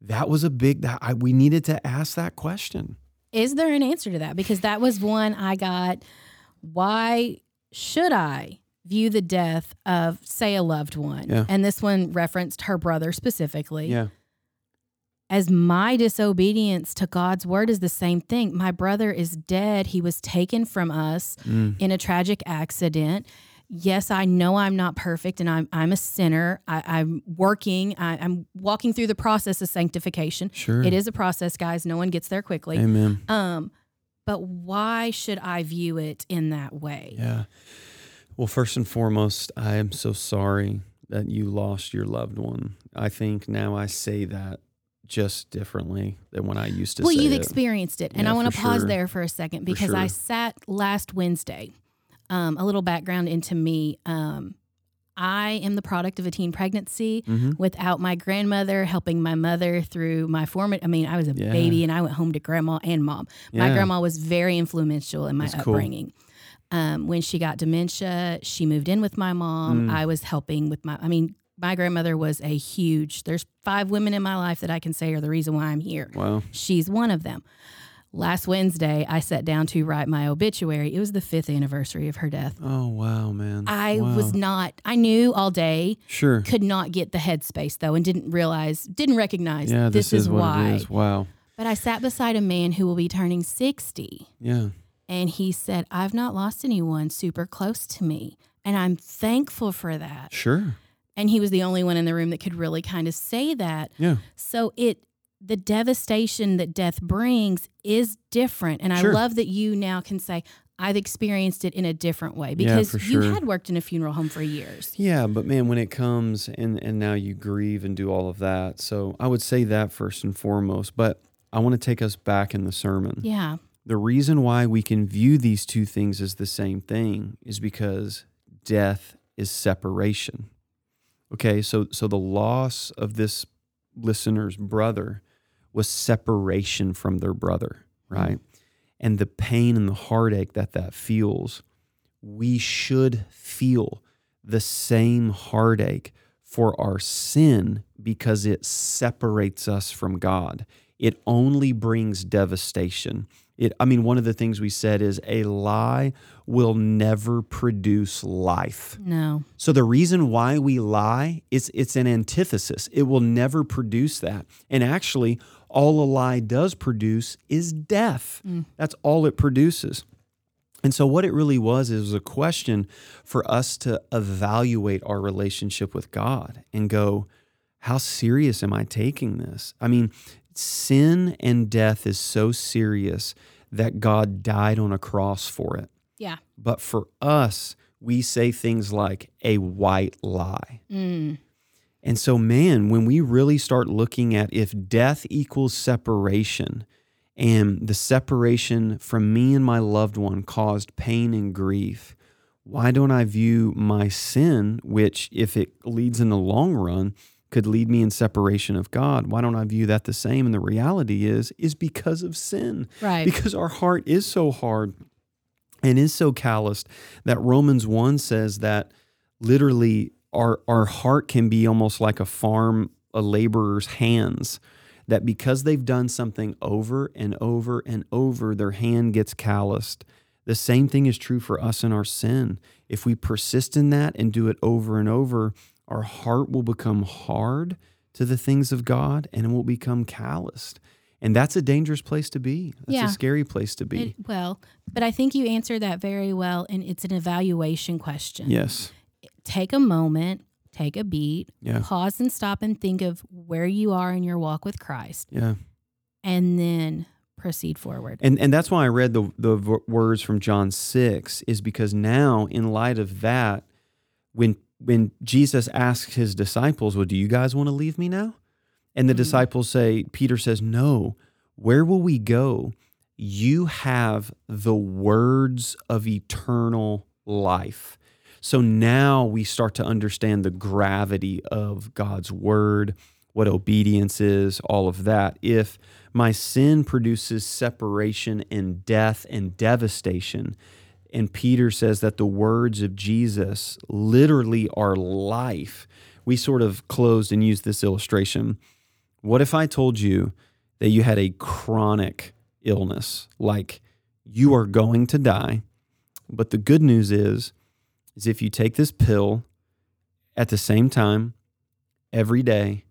That was a big that I, we needed to ask that question. is there an answer to that? Because that was one I got. Why should I view the death of, say, a loved one? Yeah. And this one referenced her brother specifically. Yeah. As my disobedience to God's word is the same thing. My brother is dead. He was taken from us Mm. in a tragic accident. Yes, I know I'm not perfect and I'm, I'm a sinner. I, I'm working, I, I'm walking through the process of sanctification. Sure. It is a process, guys. No one gets there quickly. Amen. Um, but why should I view it in that way? Yeah. Well, first and foremost, I am so sorry that you lost your loved one. I think now I say that just differently than when I used to well, you've it. experienced it, and Yeah, I want to pause sure. there for a second because I sat last Wednesday. Um, a little background into me. Um, I am the product of a teen pregnancy. Mhm. Without my grandmother helping my mother through my formative, I mean, I was a Yeah. baby and I went home to grandma and mom. My grandma was very influential in my That's cool. Um, when she got dementia, she moved in with my mom. Mm. I was helping with my, I mean, my grandmother was a huge, there's five women in my life that I can say are the reason why I'm here. Wow. She's one of them. Last Wednesday, I sat down to write my obituary. It was the fifth anniversary of her death. Oh, wow, man. I Wow. was not, I knew all day, Sure. could not get the headspace though, and didn't realize, didn't recognize Yeah, this, this, is, what why. it is. Wow. But I sat beside a man who will be turning 60, Yeah. And he said, I've not lost anyone super close to me. And I'm thankful for that. Sure. And he was the only one in the room that could really kind of say that. Yeah. So it the devastation that death brings is different. And Sure. I love that you now can say, I've experienced it in a different way Yeah, because you had worked in a funeral home for years. Yeah, but man, when it comes and and now you grieve and do all of that. So I would say that first and foremost. But I want to take us back in the sermon. Yeah. The reason why we can view these two things as the same thing is because death is separation. Okay, so so the loss of this listener's brother was separation from their brother, mm. right? And the pain and the heartache that that feels, we should feel the same heartache for our sin because it separates us from God. It only brings devastation. It, I mean, one of the things we said is a lie will never produce life. No. So the reason why we lie is it's an antithesis. It will never produce that. And actually, all a lie does produce is death. Mm. That's all it produces. And so what it really was is a question for us to evaluate our relationship with God and go, how serious am I taking this? I mean, sin and death is so serious that God died on a cross for it. Yeah. But for us, we say things like a white lie. Mm. And so, man, when we really start looking at if death equals separation and the separation from me and my loved one caused pain and grief, why don't I view my sin, which, if it leads in the long run, could lead me in separation of God? Why don't I view that the same? And the reality is, is because of sin. Right. Because our heart is so hard and is so calloused that Romans 1 says that literally our our heart can be almost like a farm a laborer's hands that because they've done something over and over and over their hand gets calloused the same thing is true for us in our sin if we persist in that and do it over and over our heart will become hard to the things of God and it will become calloused and that's a dangerous place to be that's Yeah. a scary place to be It, well, but I think you answered that very well, and it's an evaluation question. yes Take a moment, take a beat, yeah pause and stop and think of where you are in your walk with Christ, yeah and then proceed forward. And and that's why I read the the words from John 6 is because now in light of that when when Jesus asks his disciples, "Well, do you guys want to leave me now?" And the Mhm. disciples say, Peter says, "No. Where will we go? You have the words of eternal life." So now we start to understand the gravity of God's word, what obedience is, all of that. If my sin produces separation and death and devastation, and Peter says that the words of Jesus literally are life, we sort of closed and used this illustration. What if I told you that you had a chronic illness, like you are going to die, but the good news is, is if you take this pill at the same time every day,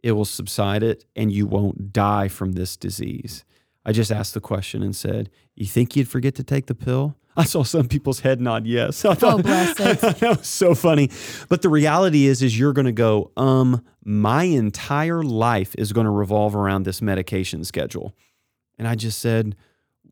it will subside it and you won't die from this disease. I just asked the question and said, You think you'd forget to take the pill? I saw some people's head nod yes. I thought, Oh, bless it. that was so funny. But the reality is, is you're going to go, um, my entire life is going to revolve around this medication schedule. And I just said,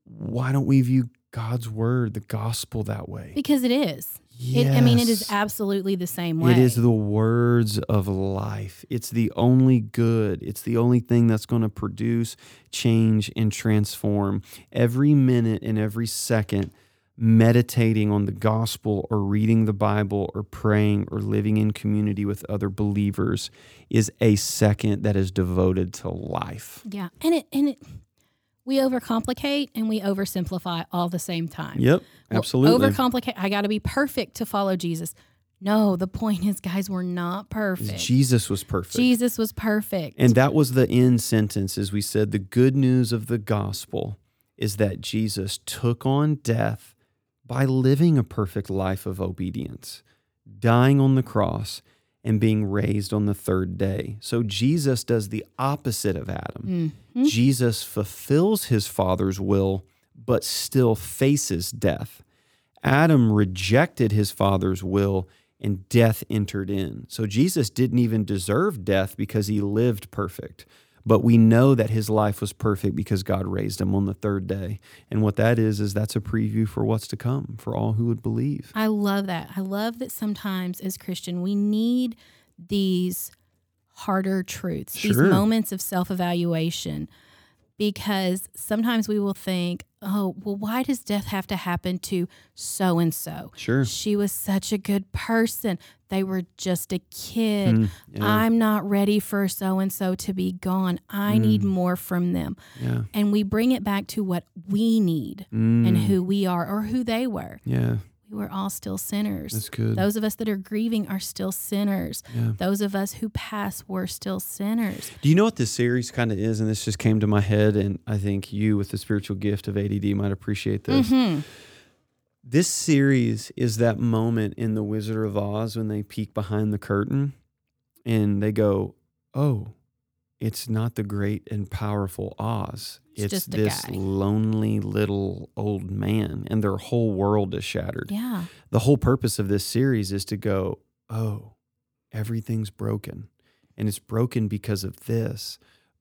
why don't we view God's word, the gospel that way? Because it is. It, I mean, it is absolutely the same way. It is the words of life. It's the only good. It's the only thing that's going to produce change and transform. Every minute and every second, meditating on the gospel or reading the Bible or praying or living in community with other believers is a second that is devoted to life. Yeah, and it and it we overcomplicate and we oversimplify all the same time. Yep, Well, absolutely. overcomplicate. I got to be perfect to follow Jesus. No, the point is, guys, we're not perfect. Jesus was perfect. Jesus was perfect. And that was the end sentence, as we said. The good news of the gospel is that Jesus took on death by living a perfect life of obedience, dying on the cross, and being raised on the third day. So Jesus does the opposite of Adam. Mhm. Jesus fulfills his Father's will, but still faces death. Adam rejected his Father's will and death entered in. So Jesus didn't even deserve death because he lived perfect. But we know that his life was perfect because God raised him on the third day. And what that is, is that's a preview for what's to come for all who would believe. I love that. I love that sometimes as Christian, we need these harder truths, these moments of self evaluation, because sometimes we will think, oh, well, why does death have to happen to so and so? Sure. She was such a good person. They were just a kid. Mm, yeah, I'm not ready for so and so to be gone. I need Mm. more from them. yeah. And we bring it back to what we need Mm, and who we are or who they were. Yeah. We were all still sinners. That's good. Those of us that are grieving are still sinners. Yeah. Those of us who pass were still sinners. Do you know what this series kind of is? And this just came to my head, and I think you, with the spiritual gift of ADD, might appreciate this. Mhm. This series is that moment in The Wizard of Oz when they peek behind the curtain and they go, Oh, it's not the great and powerful Oz. It's It's, this guy." lonely little old man, and their whole world is shattered. Yeah. The whole purpose of this series is to go, Oh, everything's broken. And it's broken because of this.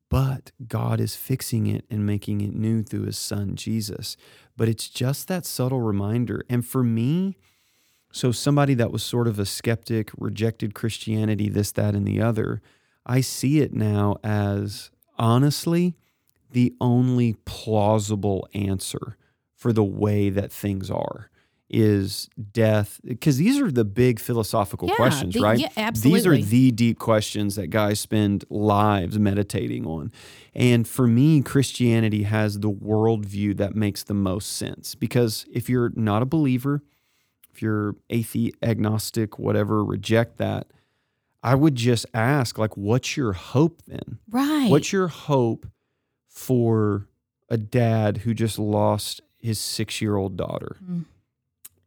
But God is fixing it and making it new through his son, Jesus. But it's just that subtle reminder. And for me, so somebody that was sort of a skeptic, rejected Christianity, this, that, and the other, I see it now as honestly the only plausible answer for the way that things are is death because these are the big philosophical Yeah, questions the- right? yeah, these are the deep questions that guys spend lives meditating on. And for me christianity has the worldview that makes the most sense because if you're not a believer if you're atheist agnostic whatever reject that i would just ask like what's your hope then Right. What's your hope for a dad who just lost his six year old daughter? Mm.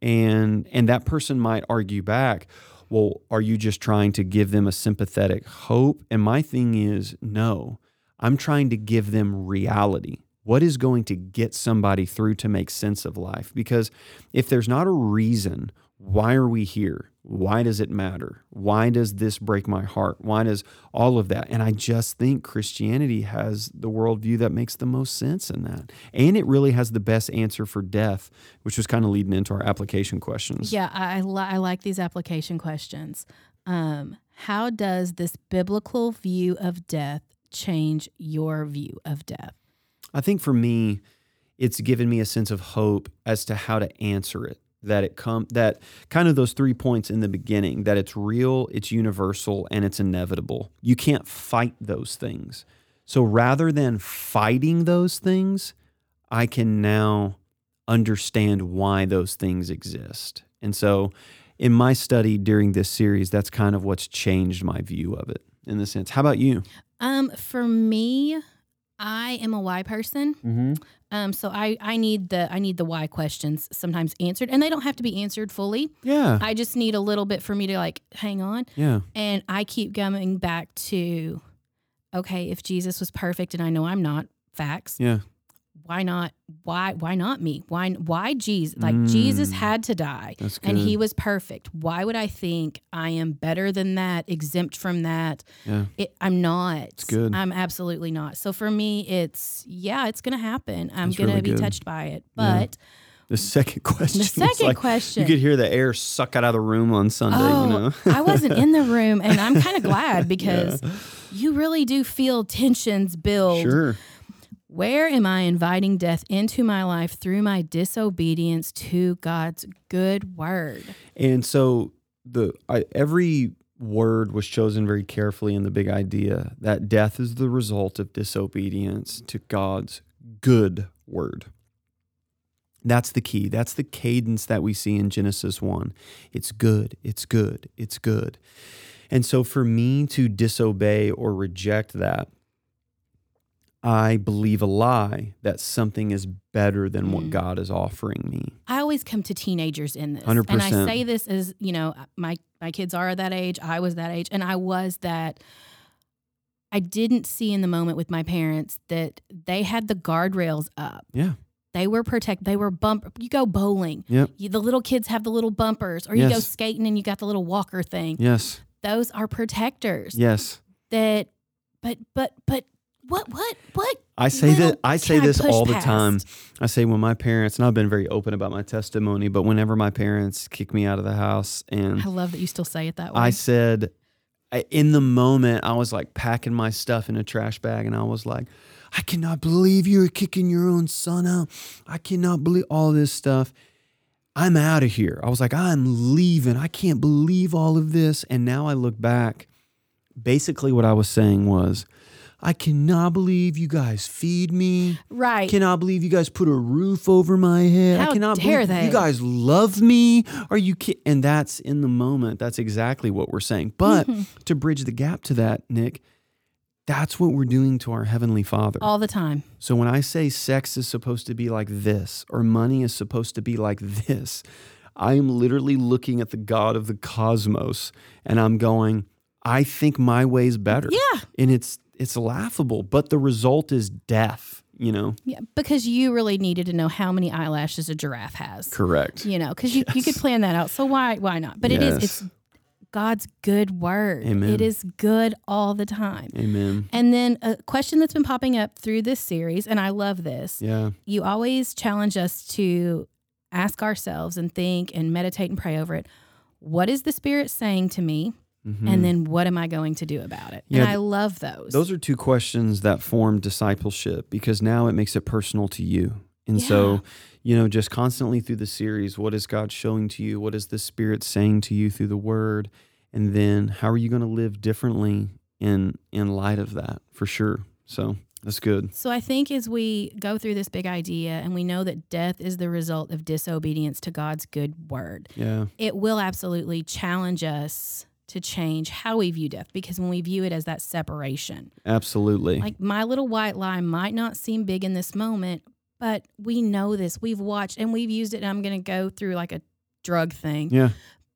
And and that person might argue back, well, are you just trying to give them a sympathetic hope? And my thing is, no. I'm trying to give them reality. What is going to get somebody through to make sense of life? Because if there's not a reason, why are we here? Why does it matter? Why does this break my heart? Why does all of that? And I just think Christianity has the worldview that makes the most sense in that. And it really has the best answer for death, which was kind of leading into our application questions. Yeah, I, li- I like these application questions. Um, how does this biblical view of death change your view of death? I think for me, it's given me a sense of hope as to how to answer it. That it come that kind of those three points in the beginning that it's real, it's universal, and it's inevitable. You can't fight those things. So rather than fighting those things, I can now understand why those things exist. And so in my study during this series, that's kind of what's changed my view of it in the sense. How about you? Um, for me, I am a why person. Mm-hmm. Um, so I, I need the I need the why questions sometimes answered, and they don't have to be answered fully. Yeah. I just need a little bit for me to like hang on. yeah. And I keep coming back to, okay, if Jesus was perfect, and I know I'm not, facts. Yeah. Why not? Why why not me? Why why Jesus? Like Jesus Mm. had to die, and he was perfect. Why would I think I am better than that, exempt from that? yeah. It, I'm not. It's good. I'm absolutely not. So for me, it's yeah, it's gonna happen. I'm gonna really be good. touched by it. Yeah. But The second question. the second like, question, You could hear the air suck out of the room on Sunday, oh, you know? I wasn't in the room, and I'm kind of glad because you really do feel tensions build. Sure. Where am I inviting death into my life through my disobedience to God's good word? And so the I, every word was chosen very carefully in the big idea that death is the result of disobedience to God's good word. That's the key. That's the cadence that we see in Genesis 1. It's good, it's good, it's good. And so for me to disobey or reject that, I believe a lie that something is better than what Mm. God is offering me. I always come to teenagers in this, and I say this as you know, my my kids are that age. I was that age, and I was that. I didn't see in the moment with my parents that they had the guardrails up. Yeah. They were protect. They were bump. You go bowling. Yep. You, the little kids have the little bumpers, or you go skating and you got the little walker thing. Yes. Those are protectors. Yes. That, but but but what what what? I say that I say I this all the past? time. I say when my parents, and I've been very open about my testimony, but whenever my parents kick me out of the house and I love that you still say it that way. I said, I, in the moment, I was like packing my stuff in a trash bag, and I was like, I cannot believe you're kicking your own son out. I cannot believe all this stuff. I'm out of here. I was like, I'm leaving. I can't believe all of this. And now I look back. Basically, what I was saying was, I cannot believe you guys feed me. Right. Cannot believe you guys put a roof over my head. How I cannot dare believe they. you guys love me. Are you kidding? And that's in the moment. That's exactly what we're saying. But Mm-hmm. to bridge the gap to that, Nick, that's what we're doing to our heavenly Father. All the time. So when I say sex is supposed to be like this or money is supposed to be like this, I am literally looking at the God of the cosmos and I'm going, I think my way's better. Yeah. And it's it's laughable, but the result is death, you know? Yeah. Because you really needed to know how many eyelashes a giraffe has. Correct. You know, because you, you could plan that out. So why why not? But it is it's God's good word. Amen. It is good all the time. Amen. And then a question that's been popping up through this series, and I love this. Yeah. You always challenge us to ask ourselves and think and meditate and pray over it. What is the Spirit saying to me? And then what am I going to do about it? Mm-hmm. Yeah, and I love those. Those are two questions that form discipleship because now it makes it personal to you. And Yeah. so, you know, just constantly through the series, what is God showing to you? What is the Spirit saying to you through the Word? And then how are you going to live differently in in light of that? For sure. So that's good. So I think as we go through this big idea and we know that death is the result of disobedience to God's good word, Yeah. it will absolutely challenge us to change how we view death because when we view it as that separation, Absolutely. like my little white lie might not seem big in this moment, but we know this. We've watched and we've used it. And I'm going to go through like a drug thing, yeah.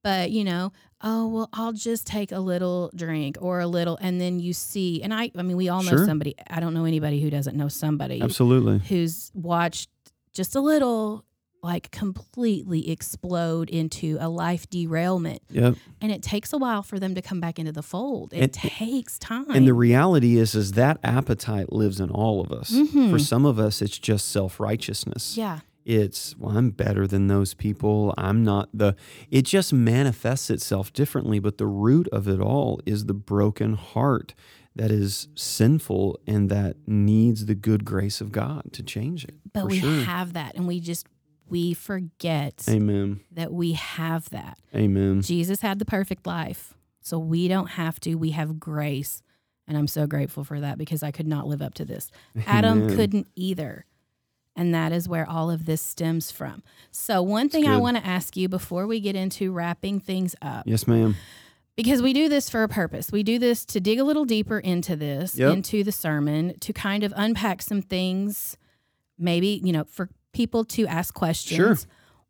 but you know, oh, well, I'll just take a little drink or a little. And then you see, and I, I mean, we all know Sure. somebody. I don't know anybody who doesn't know somebody Absolutely. who's watched just a little like completely explode into a life derailment Yep. and it takes a while for them to come back into the fold it And- takes time And the reality is is that appetite lives in all of us. Mhm. For some of us it's just self-righteousness. yeah it's well i'm better than those people i'm not the it just manifests itself differently but the root of it all is the broken heart that is sinful and that needs the good grace of god to change it but we sure have that and we just we forget amen. that we have that. Amen. Jesus had the perfect life so we don't have to. We have grace and i'm so grateful for that because i could not live up to this. Adam Amen. couldn't either and that is where all of this stems from. So one thing i want to ask you before we get into wrapping things up yes ma'am. because we do this for a purpose. We do this to dig a little deeper into this, Yep. into the sermon, to kind of unpack some things, maybe, you know, for people to ask questions. Sure.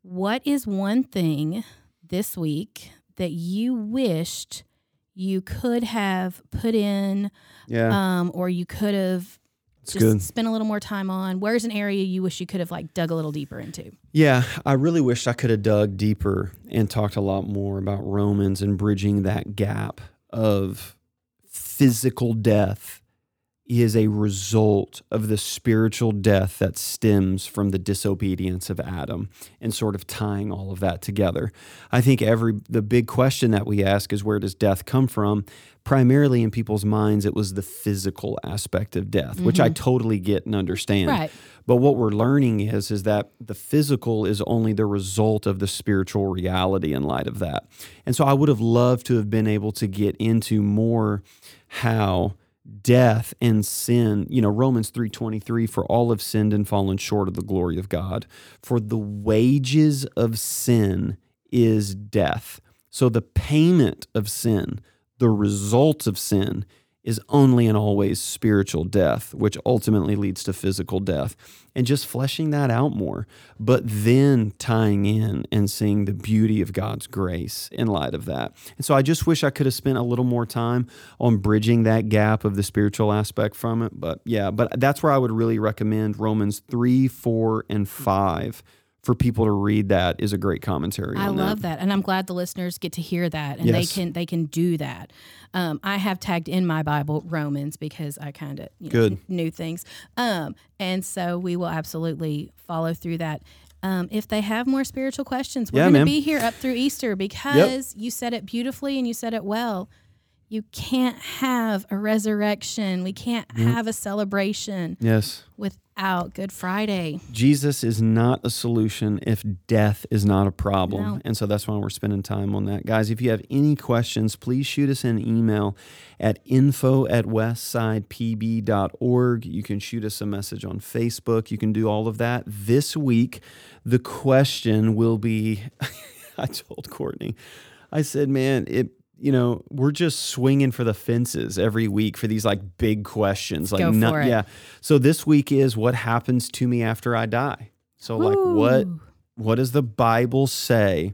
What is one thing this week that you wished you could have put in yeah um, or you could have it's just good spent a little more time on? Where's an area you wish you could have like dug a little deeper into? Yeah, I really wished I could have dug deeper and talked a lot more about Romans and bridging that gap of physical death is a result of the spiritual death that stems from the disobedience of Adam and sort of tying all of that together. I think every the big question that we ask is where does death come from? Primarily in people's minds it was the physical aspect of death, which I mm-hmm. totally get and understand. Right. But what we're learning is is that the physical is only the result of the spiritual reality in light of that. And so I would have loved to have been able to get into more how death and sin, you know, Romans 3:23 for all have sinned and fallen short of the glory of God. For the wages of sin is death. So the payment of sin, the result of sin is only and always spiritual death, which ultimately leads to physical death. And just fleshing that out more, but then tying in and seeing the beauty of God's grace in light of that. And so I just wish I could have spent a little more time on bridging that gap of the spiritual aspect from it. But yeah, but that's where I would really recommend Romans 3, 4, and 5 for people to read that is a great commentary I love that, and I'm glad the listeners get to hear that, and Yes. they can they can do that. Um, I have tagged in my Bible Romans because I kind of you know, knew things, um, and so we will absolutely follow through that. Um, if they have more spiritual questions, we're Yeah, going to be here up through Easter because you said it beautifully and you said it well. You can't have a resurrection. We can't Mm-hmm. have a celebration Yes. without Good Friday. Jesus is not a solution if death is not a problem. No. And so that's why we're spending time on that. Guys, if you have any questions, please shoot us an email at info at westsidepb.org. You can shoot us a message on Facebook. You can do all of that. This week, the question will be I told Courtney, I said, man, it you know, we're just swinging for the fences every week for these like big questions. Like, Go no- for it. yeah. So this week is what happens to me after I die. So like, what what does the Bible say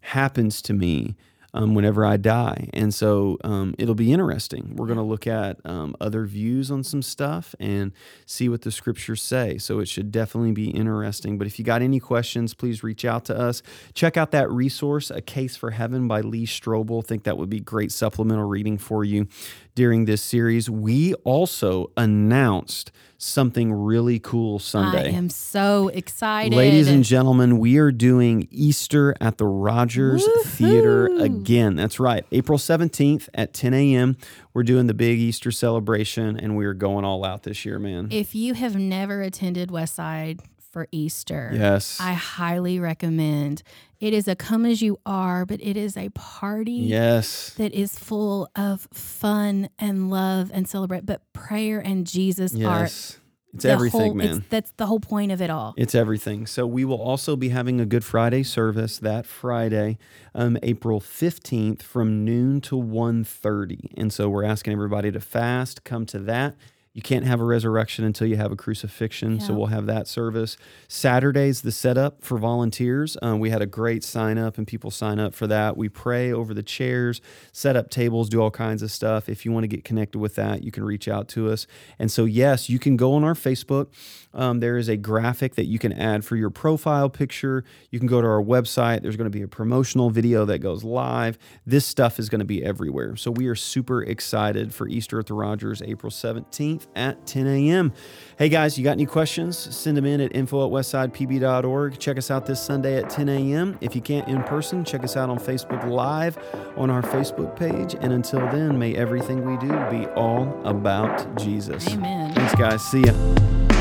happens to me um, whenever I die? And so um, it'll be interesting. We're going to look at um, other views on some stuff and see what the scriptures say. So it should definitely be interesting. But if you got any questions, please reach out to us. Check out that resource, A Case for Heaven by Lee Strobel. I think that would be great supplemental reading for you during this series. We also announced something really cool Sunday. I am so excited. Ladies and gentlemen, we are doing Easter at the Rogers Theater again. That's right. April 17th at 10 a.m. We're doing the big Easter celebration and we're going all out this year, man. if you have never attended Westside for Easter, yes. I highly recommend. It is a come as you are, but it is a party yes. that is full of fun and love and celebrate. But prayer and Jesus are Yes. It's the everything, whole, man. It's, that's the whole point of it all. It's everything. So we will also be having a Good Friday service that Friday, um, April 15th from noon to 1.30. And so we're asking everybody to fast, come to that. You can't have a resurrection until you have a crucifixion. So we'll have that service. Saturday's the setup for volunteers. Um, we had a great sign up and people sign up for that. We pray over the chairs, set up tables, do all kinds of stuff. If you want to get connected with that, you can reach out to us. And so, yes, you can go on our Facebook. Um, there is a graphic that you can add for your profile picture. You can go to our website. There's going to be a promotional video that goes live. This stuff is going to be everywhere. So we are super excited for Easter at the Rogers, April 17th at 10 a.m. Hey guys, you got any questions? Send them in at info at westsidepb.org. Check us out this Sunday at 10 a.m. If you can't in person, check us out on Facebook Live on our Facebook page. And until then, may everything we do be all about Jesus. Amen. Thanks, guys. See ya.